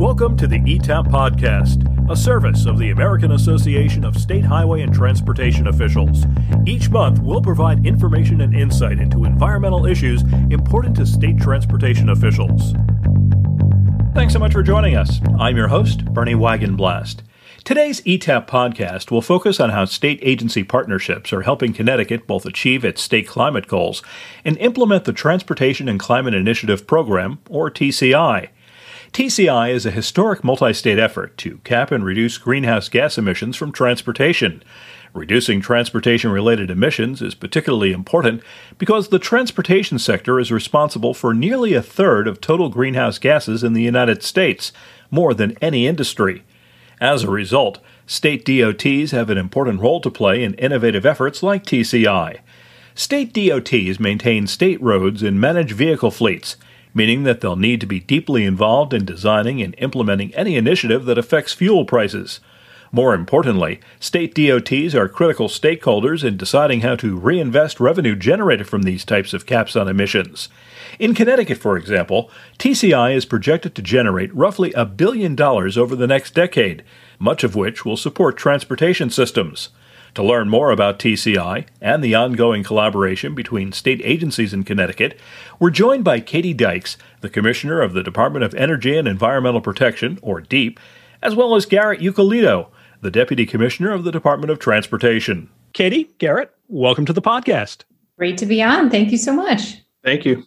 Welcome to the ETAP Podcast, a service of the American Association of State Highway and Transportation Officials. Each month, we'll provide information and insight into environmental issues important to state transportation officials. Thanks so much for joining us. I'm your host, Bernie Wagenblast. Today's ETAP podcast will focus on how state agency partnerships are helping Connecticut both achieve its state climate goals and implement the Transportation and Climate Initiative Program, or TCI. TCI is a historic multi state effort to cap and reduce greenhouse gas emissions from transportation. Reducing transportation related emissions is particularly important because the transportation sector is responsible for nearly a third of total greenhouse gases in the United States, more than any industry. As a result, state DOTs have an important role to play in innovative efforts like TCI. State DOTs maintain state roads and manage vehicle fleets meaning that they'll need to be deeply involved in designing and implementing any initiative that affects fuel prices. More importantly, state DOTs are critical stakeholders in deciding how to reinvest revenue generated from these types of caps on emissions. In Connecticut, for example, TCI is projected to generate roughly a billion dollars over the next decade, much of which will support transportation systems. To learn more about TCI and the ongoing collaboration between state agencies in Connecticut, we're joined by Katie Dykes, the Commissioner of the Department of Energy and Environmental Protection, or DEEP, as well as Garrett Eucalitto, the Deputy Commissioner of the Department of Transportation. Katie, Garrett, welcome to the podcast. Great to be on. Thank you so much. Thank you.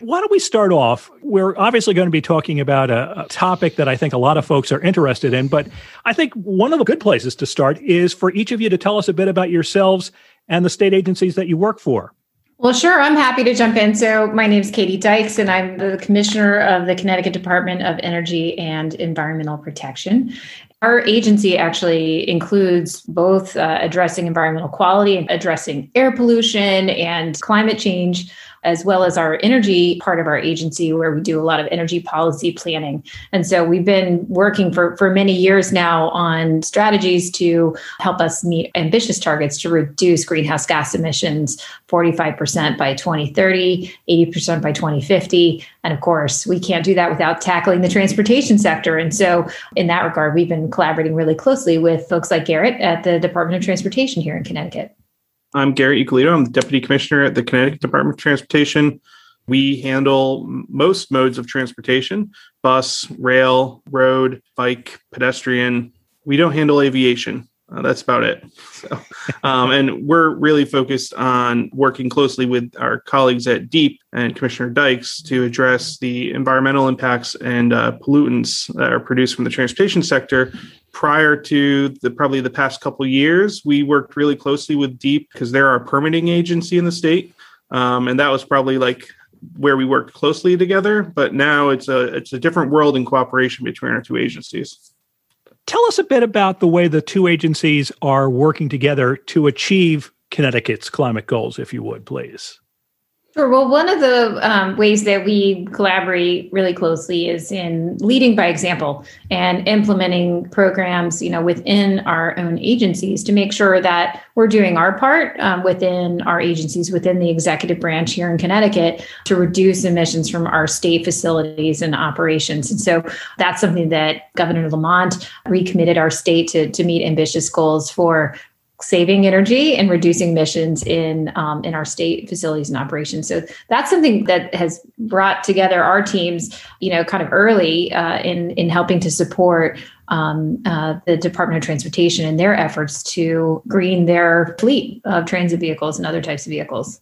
Why don't we start off? We're obviously going to be talking about a, a, topic that I think a lot of folks are interested in, but I think one of the good places to start is for each of you to tell us a bit about yourselves and the state agencies that you work for. Well, sure. I'm happy to jump in. So, my name is Katie Dykes, and I'm the commissioner of the Connecticut Department of Energy and Environmental Protection. Our agency actually includes both uh, addressing environmental quality and addressing air pollution and climate change as well as our energy part of our agency, where we do a lot of energy policy planning. And so we've been working for, for many years now on strategies to help us meet ambitious targets to reduce greenhouse gas emissions 45% by 2030, 80% by 2050. And of course, we can't do that without tackling the transportation sector. And so, in that regard, we've been collaborating really closely with folks like Garrett at the Department of Transportation here in Connecticut. I'm Gary Eucalitto. I'm the Deputy Commissioner at the Connecticut Department of Transportation. We handle most modes of transportation bus, rail, road, bike, pedestrian. We don't handle aviation. Uh, that's about it. So, um, and we're really focused on working closely with our colleagues at DEEP and Commissioner Dykes to address the environmental impacts and uh, pollutants that are produced from the transportation sector prior to the probably the past couple years, we worked really closely with Deep because they're our permitting agency in the state, um, and that was probably like where we worked closely together. But now it's a it's a different world in cooperation between our two agencies. Tell us a bit about the way the two agencies are working together to achieve Connecticut's climate goals, if you would, please. Sure. Well, one of the um, ways that we collaborate really closely is in leading by example and implementing programs, you know, within our own agencies to make sure that we're doing our part um, within our agencies, within the executive branch here in Connecticut, to reduce emissions from our state facilities and operations. And so that's something that Governor Lamont recommitted our state to to meet ambitious goals for saving energy and reducing emissions in um, in our state facilities and operations. So that's something that has brought together our teams, you know, kind of early uh, in in helping to support um, uh, the Department of Transportation in their efforts to green their fleet of transit vehicles and other types of vehicles.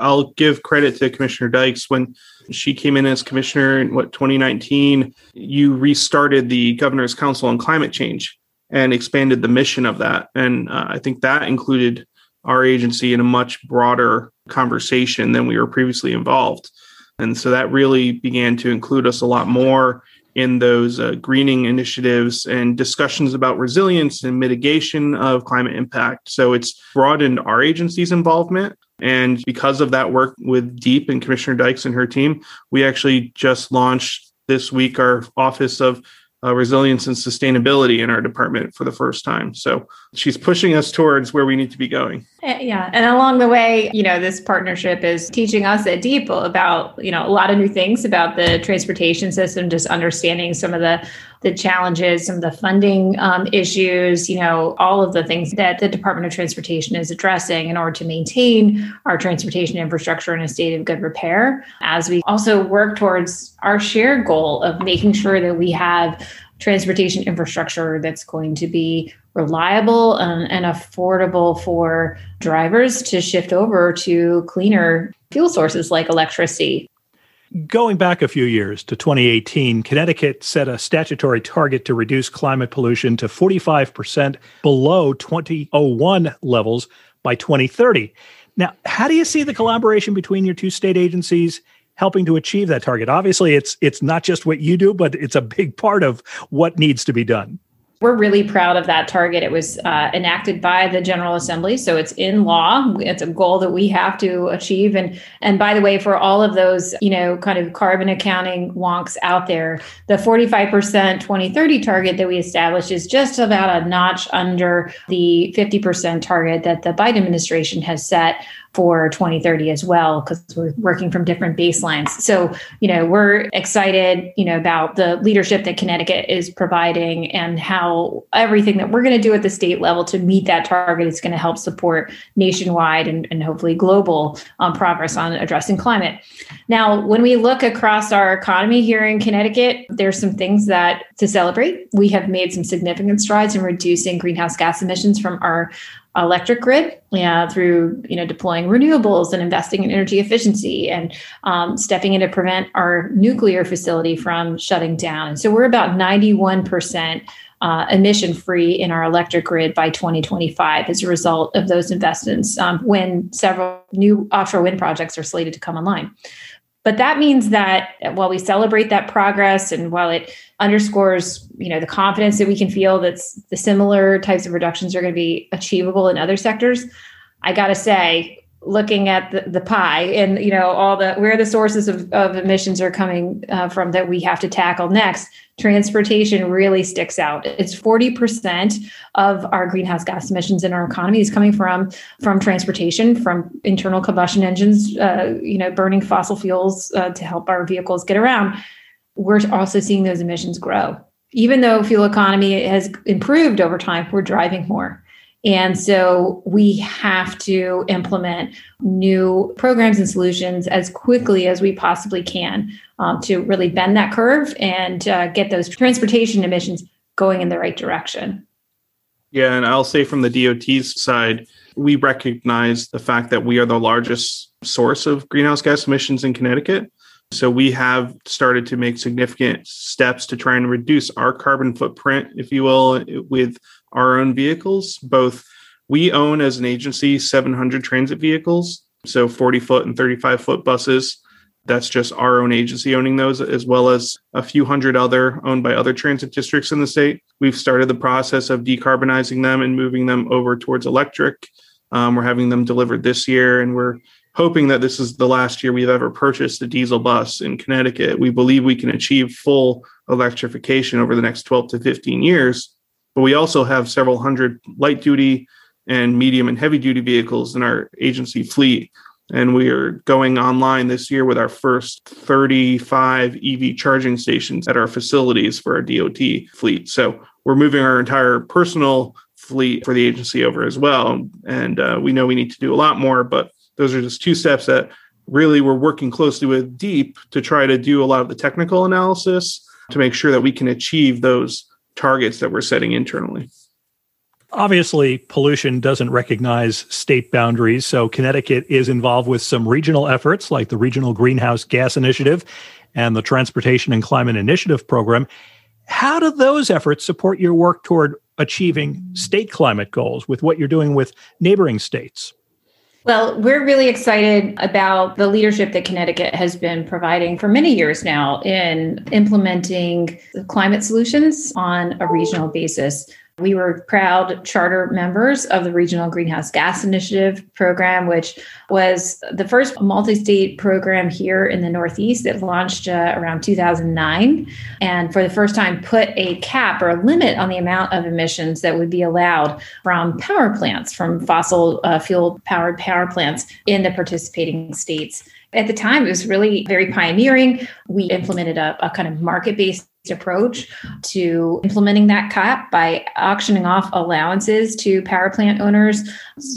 I'll give credit to Commissioner Dykes when she came in as commissioner in what 2019. You restarted the Governor's Council on Climate Change and expanded the mission of that. And uh, I think that included our agency in a much broader conversation than we were previously involved. And so that really began to include us a lot more in those uh, greening initiatives and discussions about resilience and mitigation of climate impact. So it's broadened our agency's involvement. And because of that work with Deep and Commissioner Dykes and her team, we actually just launched this week our Office of uh, resilience and sustainability in our department for the first time. So she's pushing us towards where we need to be going. Eh, yeah. And along the way, you know, this partnership is teaching us at Deep about, you know, a lot of new things about the transportation system, just understanding some of the the challenges, some of the funding um, issues, you know, all of the things that the Department of Transportation is addressing in order to maintain our transportation infrastructure in a state of good repair. As we also work towards our shared goal of making sure that we have transportation infrastructure that's going to be reliable and, and, affordable for drivers to shift over to cleaner fuel sources like electricity. Going back a few years to 2018, Connecticut set a statutory target to reduce climate pollution to 45% below 2001 levels by 2030. Now, how do you see the collaboration between your two state agencies helping to achieve that target? Obviously, it's it's not just what you do, but it's a big part of what needs to be done. We're really proud of that target. It was uh, enacted by the General Assembly, so it's in law. It's a goal that we have to achieve. And and by the way, for all of those you know kind of carbon accounting wonks out there, the 45% 2030 target that we established is just about a notch under the 50% target that the Biden administration has set for 2030 as well because we're working from different baselines so you know we're excited you know about the leadership that connecticut is providing and how everything that we're going to do at the state level to meet that target is going to help support nationwide and, and hopefully global um, progress on addressing climate now when we look across our economy here in connecticut there's some things that to celebrate we have made some significant strides in reducing greenhouse gas emissions from our electric grid yeah, through you know deploying renewables and investing in energy efficiency and um, stepping in to prevent our nuclear facility from shutting down. So we're about 91% uh, emission free in our electric grid by 2025 as a result of those investments um, when several new offshore wind projects are slated to come online. But that means that while we celebrate that progress and while it underscores, you know, the confidence that we can feel that the similar types of reductions are going to be achievable in other sectors, I got to say, looking at the, the pie and you know all the where the sources of, of emissions are coming uh, from that we have to tackle next transportation really sticks out. It's 40% of our greenhouse gas emissions in our economy is coming from from transportation from internal combustion engines uh, you know burning fossil fuels uh, to help our vehicles get around. We're also seeing those emissions grow. Even though fuel economy has improved over time we're driving more and so we have to implement new programs and solutions as quickly as we possibly can um, to really bend that curve and uh, get those transportation emissions going in the right direction. Yeah, and I'll say from the DOT's side, we recognize the fact that we are the largest source of greenhouse gas emissions in Connecticut. So we have started to make significant steps to try and reduce our carbon footprint, if you will, with our own vehicles. Both we own as an agency 700 transit vehicles, so 40 foot and 35 foot buses. That's just our own agency owning those, as well as a few hundred other owned by other transit districts in the state. We've started the process of decarbonizing them and moving them over towards electric. Um, we're having them delivered this year, and we're hoping that this is the last year we've ever purchased a diesel bus in Connecticut. We believe we can achieve full electrification over the next 12 to 15 years. But we also have several hundred light duty and medium and heavy duty vehicles in our agency fleet. And we are going online this year with our first 35 EV charging stations at our facilities for our DOT fleet. So we're moving our entire personal fleet for the agency over as well. And uh, we know we need to do a lot more, but those are just two steps that really we're working closely with deep to try to do a lot of the technical analysis to make sure that we can achieve those targets that we're setting internally. Obviously, pollution doesn't recognize state boundaries. So, Connecticut is involved with some regional efforts like the Regional Greenhouse Gas Initiative and the Transportation and Climate Initiative Program. How do those efforts support your work toward achieving state climate goals with what you're doing with neighboring states? Well, we're really excited about the leadership that Connecticut has been providing for many years now in implementing climate solutions on a regional basis. We were proud charter members of the Regional Greenhouse Gas Initiative program, which was the first multi state program here in the Northeast that launched uh, around 2009. And for the first time, put a cap or a limit on the amount of emissions that would be allowed from power plants, from fossil uh, fuel powered power plants in the participating states. At the time, it was really very pioneering. We implemented a, a kind of market based approach to implementing that cap by auctioning off allowances to power plant owners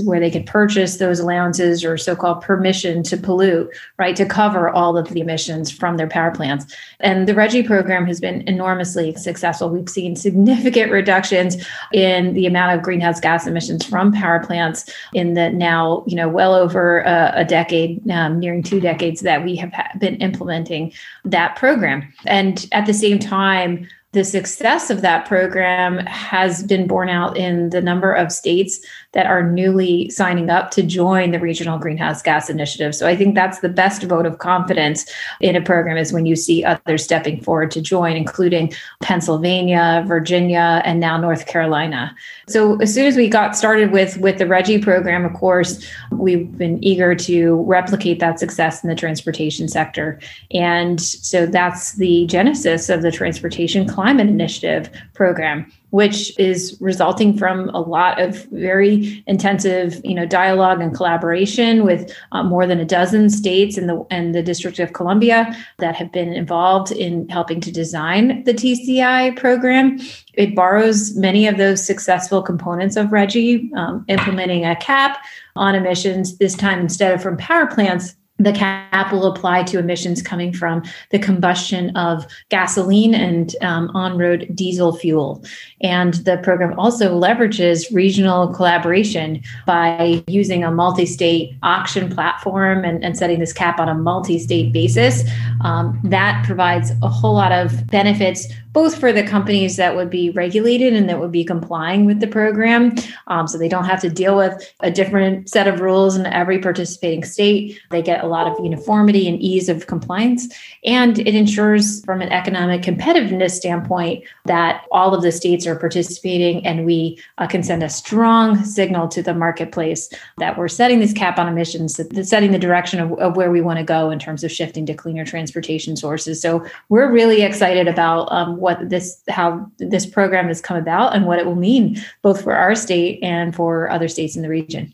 where they could purchase those allowances or so-called permission to pollute right to cover all of the emissions from their power plants. And the RGGI program has been enormously successful. We've seen significant reductions in the amount of greenhouse gas emissions from power plants in the now you know well over a, a decade um, nearing two decades that we have been implementing that program. And at the same time time the success of that program has been borne out in the number of states that are newly signing up to join the regional greenhouse gas initiative. So I think that's the best vote of confidence in a program is when you see others stepping forward to join, including Pennsylvania, Virginia, and now North Carolina. So as soon as we got started with with the RGGI program, of course, we've been eager to replicate that success in the transportation sector. And so that's the genesis of the Transportation Climate Initiative program which is resulting from a lot of very intensive, you know, dialogue and collaboration with uh, more than a dozen states and the and the District of Columbia that have been involved in helping to design the TCI program. It borrows many of those successful components of RGGI, um, implementing a cap on emissions this time instead of from power plants the cap will apply to emissions coming from the combustion of gasoline and um, on road diesel fuel. And the program also leverages regional collaboration by using a multi state auction platform and, and, setting this cap on a multi state basis. Um, that provides a whole lot of benefits both for the companies that would be regulated and that would be complying with the program. Um, so they don't have to deal with a different set of rules in every participating state. They get a lot of uniformity and ease of compliance. And it ensures, from an economic competitiveness standpoint, that all of the states are participating and we uh, can send a strong signal to the marketplace that we're setting this cap on emissions, setting the direction of, of where we want to go in terms of shifting to cleaner transportation sources. So we're really excited about um, what this how this program has come about and what it will mean both for our state and for other states in the region.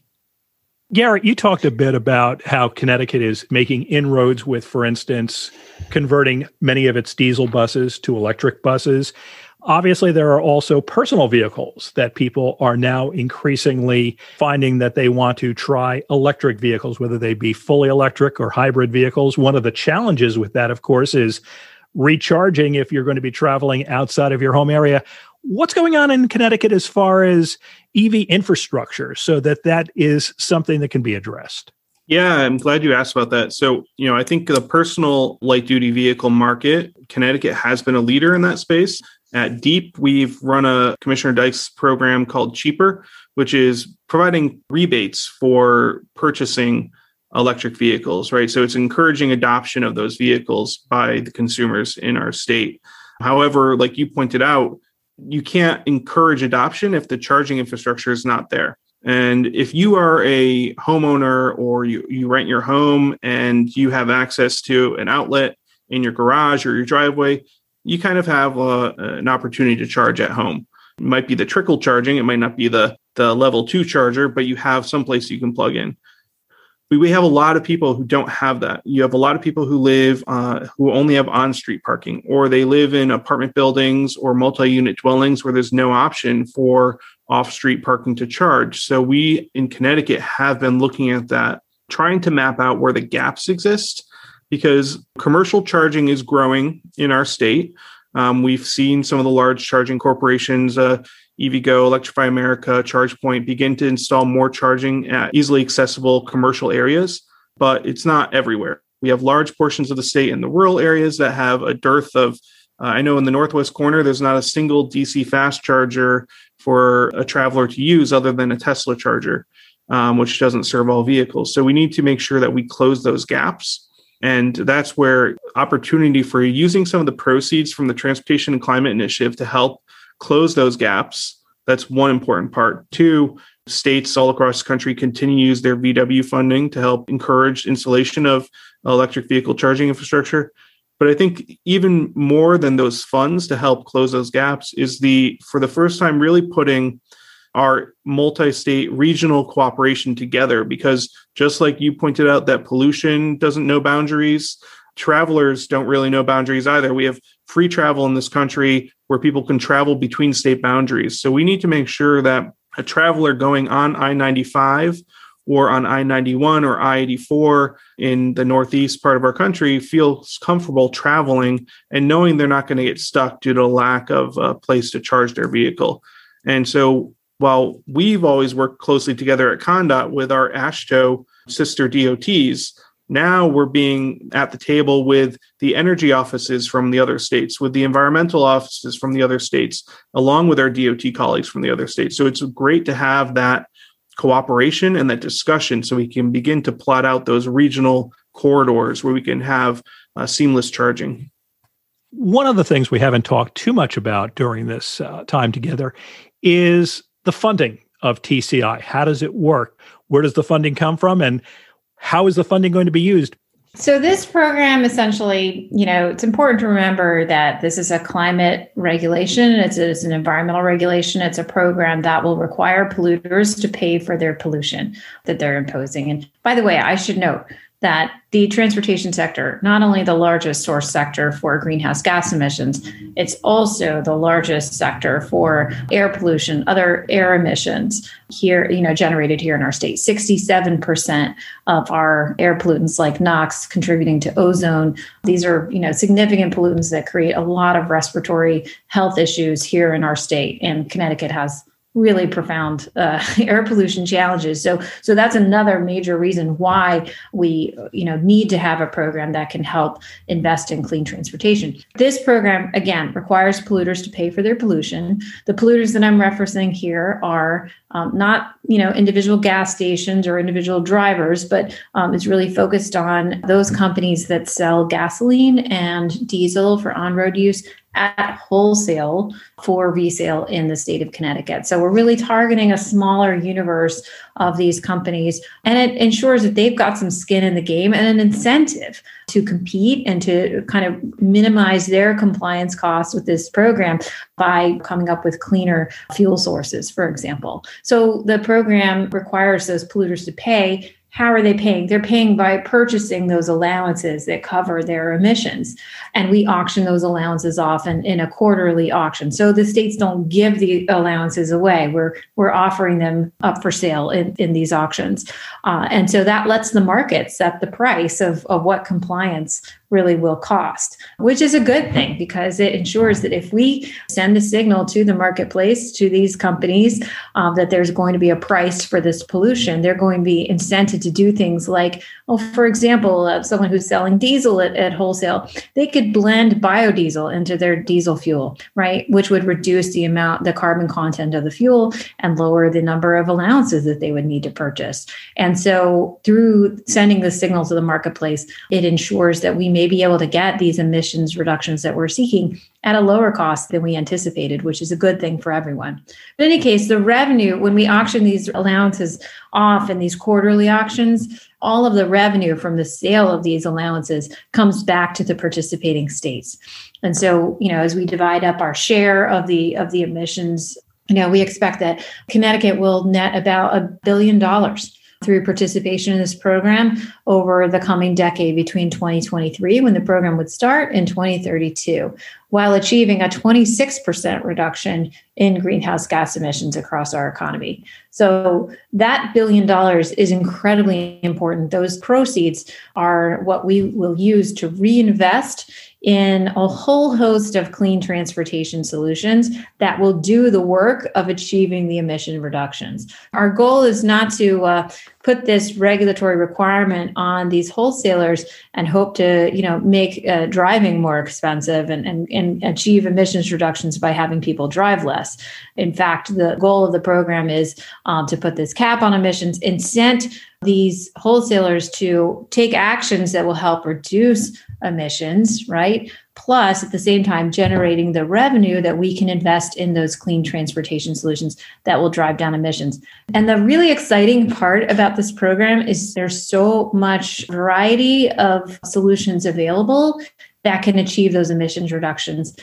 Garrett, you talked a bit about how Connecticut is making inroads with, for instance, converting many of its diesel buses to electric buses. Obviously, there are also personal vehicles that people are now increasingly finding that they want to try electric vehicles, whether they be fully electric or hybrid vehicles. One of the challenges with that, of course, is recharging if you're going to be traveling outside of your home area. What's going on in Connecticut as far as EV infrastructure so that that is something that can be addressed? Yeah, I'm glad you asked about that. So, you know, I think the personal light duty vehicle market, Connecticut has been a leader in that space. At Deep, we've run a Commissioner Dykes program called CHEAPR, which is providing rebates for purchasing electric vehicles, right? So it's encouraging adoption of those vehicles by the consumers in our state. However, like you pointed out, you can't encourage adoption if the charging infrastructure is not there. And if you are a homeowner or you, you rent your home and you have access to an outlet in your garage or your driveway, you kind of have a, an opportunity to charge at home. It might be the trickle charging, it might not be the, the level two charger, but you have some place you can plug in we we have a lot of people who don't have that. You have a lot of people who live uh, who only have on-street parking, or they live in apartment buildings or multi-unit dwellings where there's no option for off-street parking to charge. So we in Connecticut have been looking at that, trying to map out where the gaps exist, because commercial charging is growing in our state. Um, we've seen some of the large charging corporations. Uh, EVgo, Electrify America, ChargePoint begin to install more charging at easily accessible commercial areas, but it's not everywhere. We have large portions of the state in the rural areas that have a dearth of. Uh, I know in the northwest corner, there's not a single DC fast charger for a traveler to use other than a Tesla charger, um, which doesn't serve all vehicles. So we need to make sure that we close those gaps. And that's where opportunity for using some of the proceeds from the Transportation and Climate Initiative to help close those gaps That's one important part. Two, states all across the country continue to use their VW funding to help encourage installation of electric vehicle charging infrastructure. But I think even more than those funds to help close those gaps is the, for the first time, really putting our multi-state regional cooperation together because just like you pointed out that pollution doesn't know boundaries travelers don't really know boundaries either we have free travel in this country where people can travel between state boundaries. So we need to make sure that a traveler going on i-95 or on i-91 or i-84 in the northeast part of our country feels comfortable traveling and knowing they're not going to get stuck due to lack of a place to charge their vehicle. And so while we've always worked closely together at ConnDOT with our AASHTO sister DOTs, now we're being at the table with the energy offices from the other states, with the environmental offices from the other states, along with our DOT colleagues from the other states. So it's great to have that cooperation and that discussion so we can begin to plot out those regional corridors where we can have uh, seamless charging. One of the things we haven't talked too much about during this uh, time together is the funding of TCI. How does it work? Where does the funding come from? And how is the funding going to be used? So, this program essentially, you know, it's important to remember that this is a climate regulation, it's, it's an environmental regulation. It's a program that will require polluters to pay for their pollution that they're imposing. And by the way, I should note that the transportation sector, not only the largest source sector for greenhouse gas emissions, it's also the largest sector for air pollution, other air emissions here, you know, generated here in our state. 67% of our air pollutants like NOx contributing to ozone. These are, you know, significant pollutants that create a lot of respiratory health issues here in our state. And Connecticut has really profound uh, air pollution challenges. So, so that's another major reason why we, you know, need to have a program that can help invest in clean transportation. This program, again, requires polluters to pay for their pollution. The polluters that I'm referencing here are um, not, you know, individual gas stations or individual drivers, but um, it's really focused on those companies that sell gasoline and diesel for on-road use at wholesale for resale in the state of Connecticut. So we're really targeting a smaller universe of these companies, and it ensures that they've got some skin in the game and an incentive to compete and to kind of minimize their compliance costs with this program by coming up with cleaner fuel sources, for example. So the program requires those polluters to pay how are they paying? They're paying by purchasing those allowances that cover their emissions. And we auction those allowances off in, in a quarterly auction. So the states don't give the allowances away. We're we're offering them up for sale in, in these auctions. Uh, and so that lets the market set the price of, of what compliance really will cost, which is a good thing because it ensures that if we send a signal to the marketplace, to these companies, um, that there's going to be a price for this pollution, they're going to be incented to do things like, well, for example, uh, someone who's selling diesel at, at wholesale, they could blend biodiesel into their diesel fuel, right? Which would reduce the amount, the carbon content of the fuel and lower the number of allowances that they would need to purchase. And so through sending the signal to the marketplace, it ensures that we may be able to get these emissions reductions that we're seeking at a lower cost than we anticipated, which is a good thing for everyone. But in any case, the revenue, when we auction these allowances off in these quarterly auctions, all of the revenue from the sale of these allowances comes back to the participating states. And so, you know, as we divide up our share of the of the emissions, you know, we expect that Connecticut will net about a billion dollars through participation in this program over the coming decade between 2023, when the program would start, and 2032, while achieving a 26% reduction in greenhouse gas emissions across our economy. So, that billion dollars is incredibly important. Those proceeds are what we will use to reinvest in a whole host of clean transportation solutions that will do the work of achieving the emission reductions. Our goal is not to uh, put this regulatory requirement on these wholesalers and hope to, you know, make uh, driving more expensive and, and, and achieve emissions reductions by having people drive less. In fact, the goal of the program is um, to put this cap on emissions, incent these wholesalers to take actions that will help reduce emissions, right? Plus, at the same time, generating the revenue that we can invest in those clean transportation solutions that will drive down emissions. And the really exciting part about this program is there's so much variety of solutions available that can achieve those emissions reductions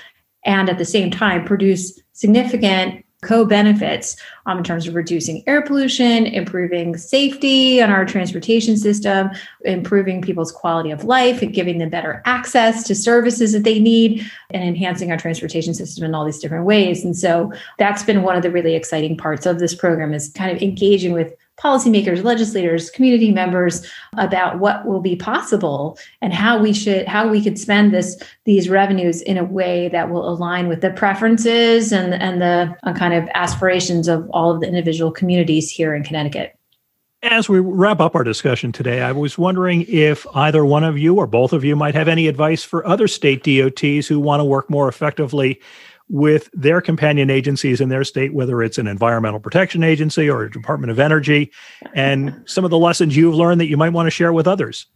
and at the same time produce significant co-benefits um, in terms of reducing air pollution improving safety on our transportation system improving people's quality of life and giving them better access to services that they need and enhancing our transportation system in all these different ways. And so that's been one of the really exciting parts of this program is kind of engaging with policymakers, legislators, community members about what will be possible and how we should how we could spend this these revenues in a way that will align with the preferences and and the uh, kind of aspirations of all of the individual communities here in Connecticut. As we wrap up our discussion today, I was wondering if either one of you or both of you might have any advice for other state DOTs who want to work more effectively with their companion agencies in their state, whether it's an environmental protection agency or a Department of Energy, and some of the lessons you've learned that you might want to share with others.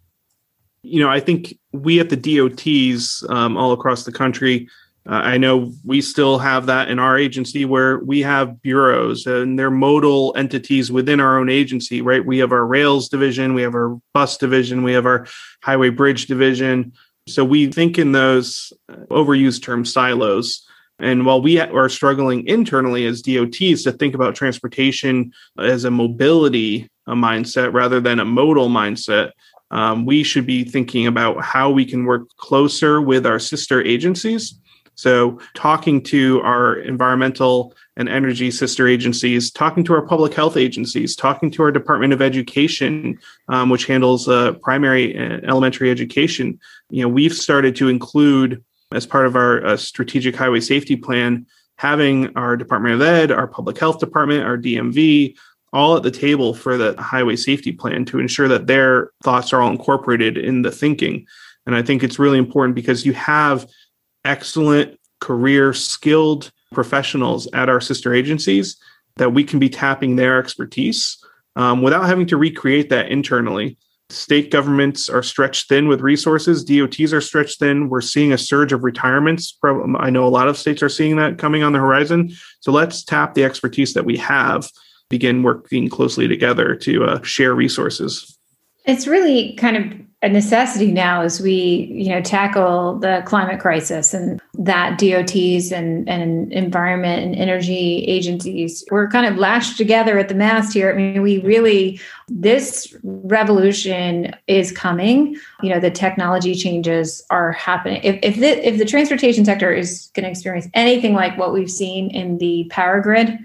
You know, I think we at the DOTs um, all across the country, uh, I know we still have that in our agency where we have bureaus and they're modal entities within our own agency, right? We have our rails division, we have our bus division, we have our highway bridge division. So we think in those uh, overused term silos and while we are struggling internally as DOTs to think about transportation as a mobility a mindset rather than a modal mindset, um, we should be thinking about how we can work closer with our sister agencies. So, talking to our environmental and energy sister agencies, talking to our public health agencies, talking to our Department of Education, um, which handles uh, primary and elementary education. You know, we've started to include as part of our uh, strategic highway safety plan, having our Department of Ed, our public health department, our DMV, all at the table for the highway safety plan to ensure that their thoughts are all incorporated in the thinking. And I think it's really important because you have excellent career skilled professionals at our sister agencies that we can be tapping their expertise um, without having to recreate that internally state governments are stretched thin with resources dots are stretched thin. We're seeing a surge of retirements i know a lot of states are seeing that coming on the horizon. So let's tap the expertise that we have begin working closely together to uh, share resources. It's really kind of a necessity now as we you know tackle the climate crisis and that dots and, and environment and energy agencies. We're kind of lashed together at the mast here. I mean we really this revolution is coming. You know the technology changes are happening. If, if the if the transportation sector is going to experience anything like what we've seen in the power grid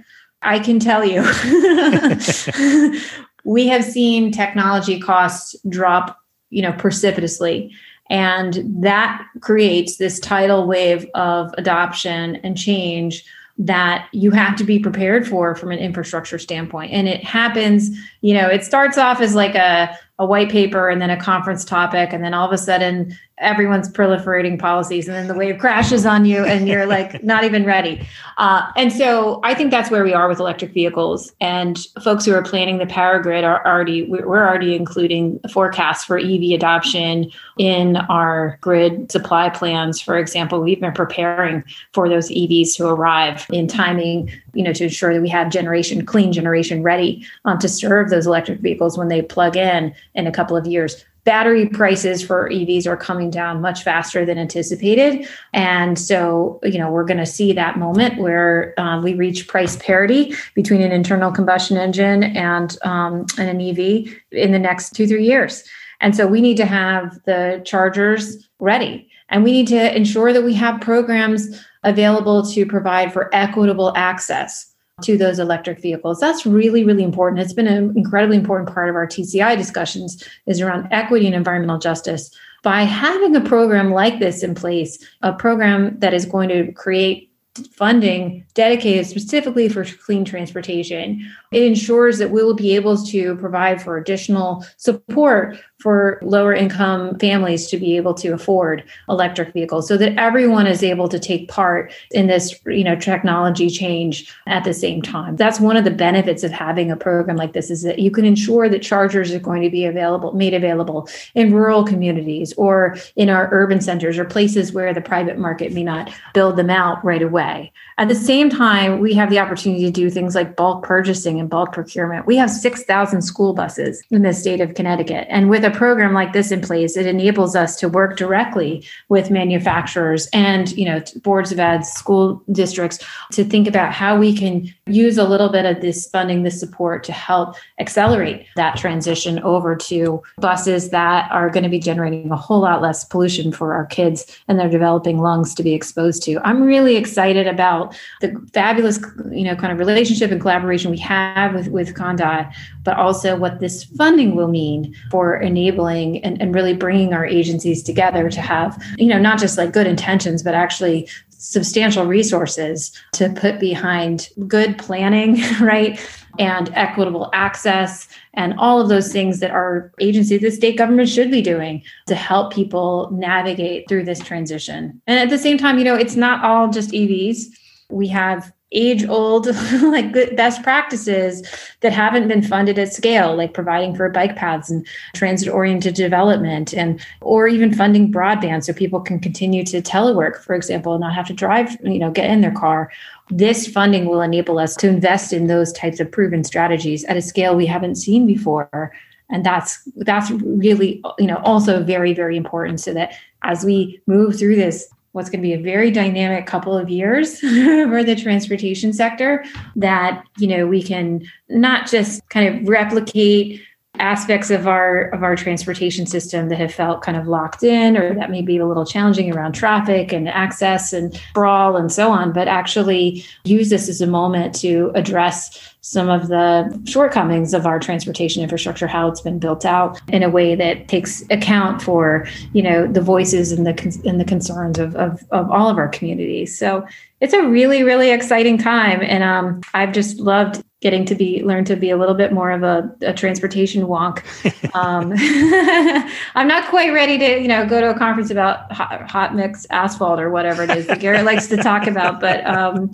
I can tell you, we have seen technology costs drop you know precipitously. And that creates this tidal wave of adoption and change that you have to be prepared for from an infrastructure standpoint. And it happens you know it starts off as like a, a white paper and then a conference topic and then all of a sudden everyone's proliferating policies and then the wave crashes on you and you're like not even ready. Uh, and so i think that's where we are with electric vehicles and folks who are planning the power grid are already we're already including forecasts for ev adoption in our grid supply plans. For example we've been preparing for those evs to arrive in timing you know to ensure that we have generation clean generation ready um, to serve those electric vehicles when they plug in in a couple of years battery prices for EVs are coming down much faster than anticipated. And so, you know, we're going to see that moment where um, we reach price parity between an internal combustion engine and, um, and an EV in the next two, three years. And so we need to have the chargers ready. And we need to ensure that we have programs available to provide for equitable access to those electric vehicles. That's really, really important. It's been an incredibly important part of our TCI discussions is around equity and environmental justice. By having a program like this in place, a program that is going to create funding dedicated specifically for clean transportation, it ensures that we will be able to provide for additional support for lower income families to be able to afford electric vehicles so that everyone is able to take part in this you know technology change at the same time that's one of the benefits of having a program like this is that you can ensure that chargers are going to be available made available in rural communities or in our urban centers or places where the private market may not build them out right away at the same time, we have the opportunity to do things like bulk purchasing and bulk procurement. We have 6,000 school buses in the state of Connecticut. And with a program like this in place, it enables us to work directly with manufacturers and, you know, boards of ed, school districts to think about how we can use a little bit of this funding, this support to help accelerate that transition over to buses that are going to be generating a whole lot less pollution for our kids and their developing lungs to be exposed to. I'm really excited about the fabulous, you know, kind of relationship and collaboration we have with, with ConnDOT, but also what this funding will mean for enabling and, and really bringing our agencies together to have, you know, not just like good intentions, but actually substantial resources to put behind good planning, right? And equitable access and all of those things that our agency, the state government should be doing to help people navigate through this transition. And at the same time, you know, it's not all just EVs we have age old like best practices that haven't been funded at scale like providing for bike paths and transit oriented development and or even funding broadband so people can continue to telework for example and not have to drive you know get in their car. This funding will enable us to invest in those types of proven strategies at a scale we haven't seen before. And that's that's really you know also very very important so that as we move through this what's going to be a very dynamic couple of years for the transportation sector that you know we can not just kind of replicate aspects of our of our transportation system that have felt kind of locked in or that may be a little challenging around traffic and access and sprawl and so on but actually use this as a moment to address some of the shortcomings of our transportation infrastructure how it's been built out in a way that takes account for you know the voices and the and the concerns of, of, of all of our communities so it's a really really exciting time and um, i've just loved getting to be learn to be a little bit more of a, a transportation wonk. Um, I'm not quite ready to you know go to a conference about hot, hot mix asphalt or whatever it is that Garrett likes to talk about, but um,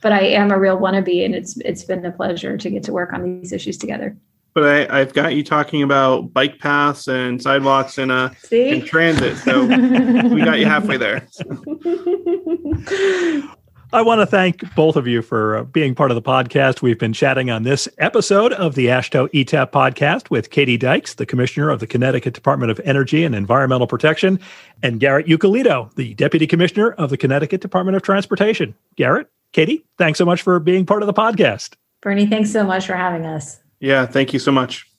but I am a real wannabe, and it's it's been a pleasure to get to work on these issues together. But I, have got you talking about bike paths and sidewalks in a in transit, so we got you halfway there. I want to thank both of you for uh, being part of the podcast. We've been chatting on this episode of the AASHTO ETAP podcast with Katie Dykes, the Commissioner of the Connecticut Department of Energy and Environmental Protection, and Garrett Eucalitto, the Deputy Commissioner of the Connecticut Department of Transportation. Garrett, Katie, thanks so much for being part of the podcast. Bernie, thanks so much for having us. Yeah, thank you so much.